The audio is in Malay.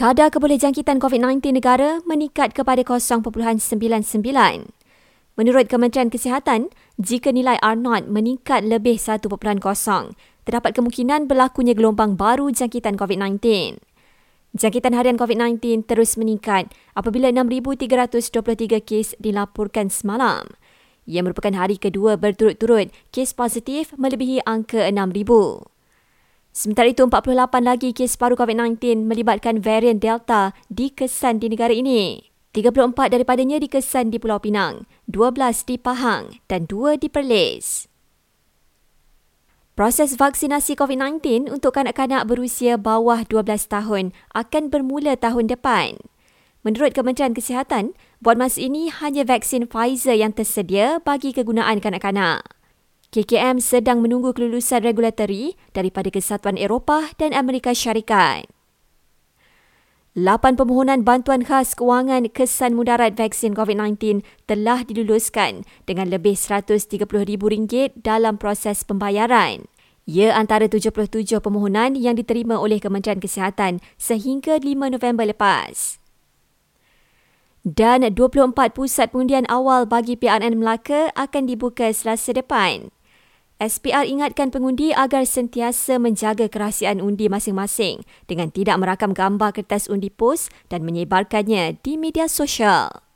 Kadar kebolehjangkitan COVID-19 negara meningkat kepada 0.99. Menurut Kementerian Kesihatan, jika nilai R0 meningkat lebih 1.0, terdapat kemungkinan berlakunya gelombang baru jangkitan COVID-19. Jangkitan harian COVID-19 terus meningkat apabila 6,323 kes dilaporkan semalam. Ia merupakan hari kedua berturut-turut kes positif melebihi angka 6,000. Sementara itu, 48 lagi kes baru COVID-19 melibatkan varian Delta dikesan di negara ini. 34 daripadanya dikesan di Pulau Pinang, 12 di Pahang dan 2 di Perlis. Proses vaksinasi COVID-19 untuk kanak-kanak berusia bawah 12 tahun akan bermula tahun depan. Menurut Kementerian Kesihatan, buat masa ini hanya vaksin Pfizer yang tersedia bagi kegunaan kanak-kanak. KKM sedang menunggu kelulusan regulatori daripada Kesatuan Eropah dan Amerika Syarikat. Lapan permohonan bantuan khas kewangan kesan mudarat vaksin COVID-19 telah diluluskan dengan lebih RM130,000 dalam proses pembayaran. Ia antara 77 permohonan yang diterima oleh Kementerian Kesihatan sehingga 5 November lepas. Dan 24 pusat pengundian awal bagi PRN Melaka akan dibuka selasa depan. SPR ingatkan pengundi agar sentiasa menjaga kerahsiaan undi masing-masing dengan tidak merakam gambar kertas undi pos dan menyebarkannya di media sosial.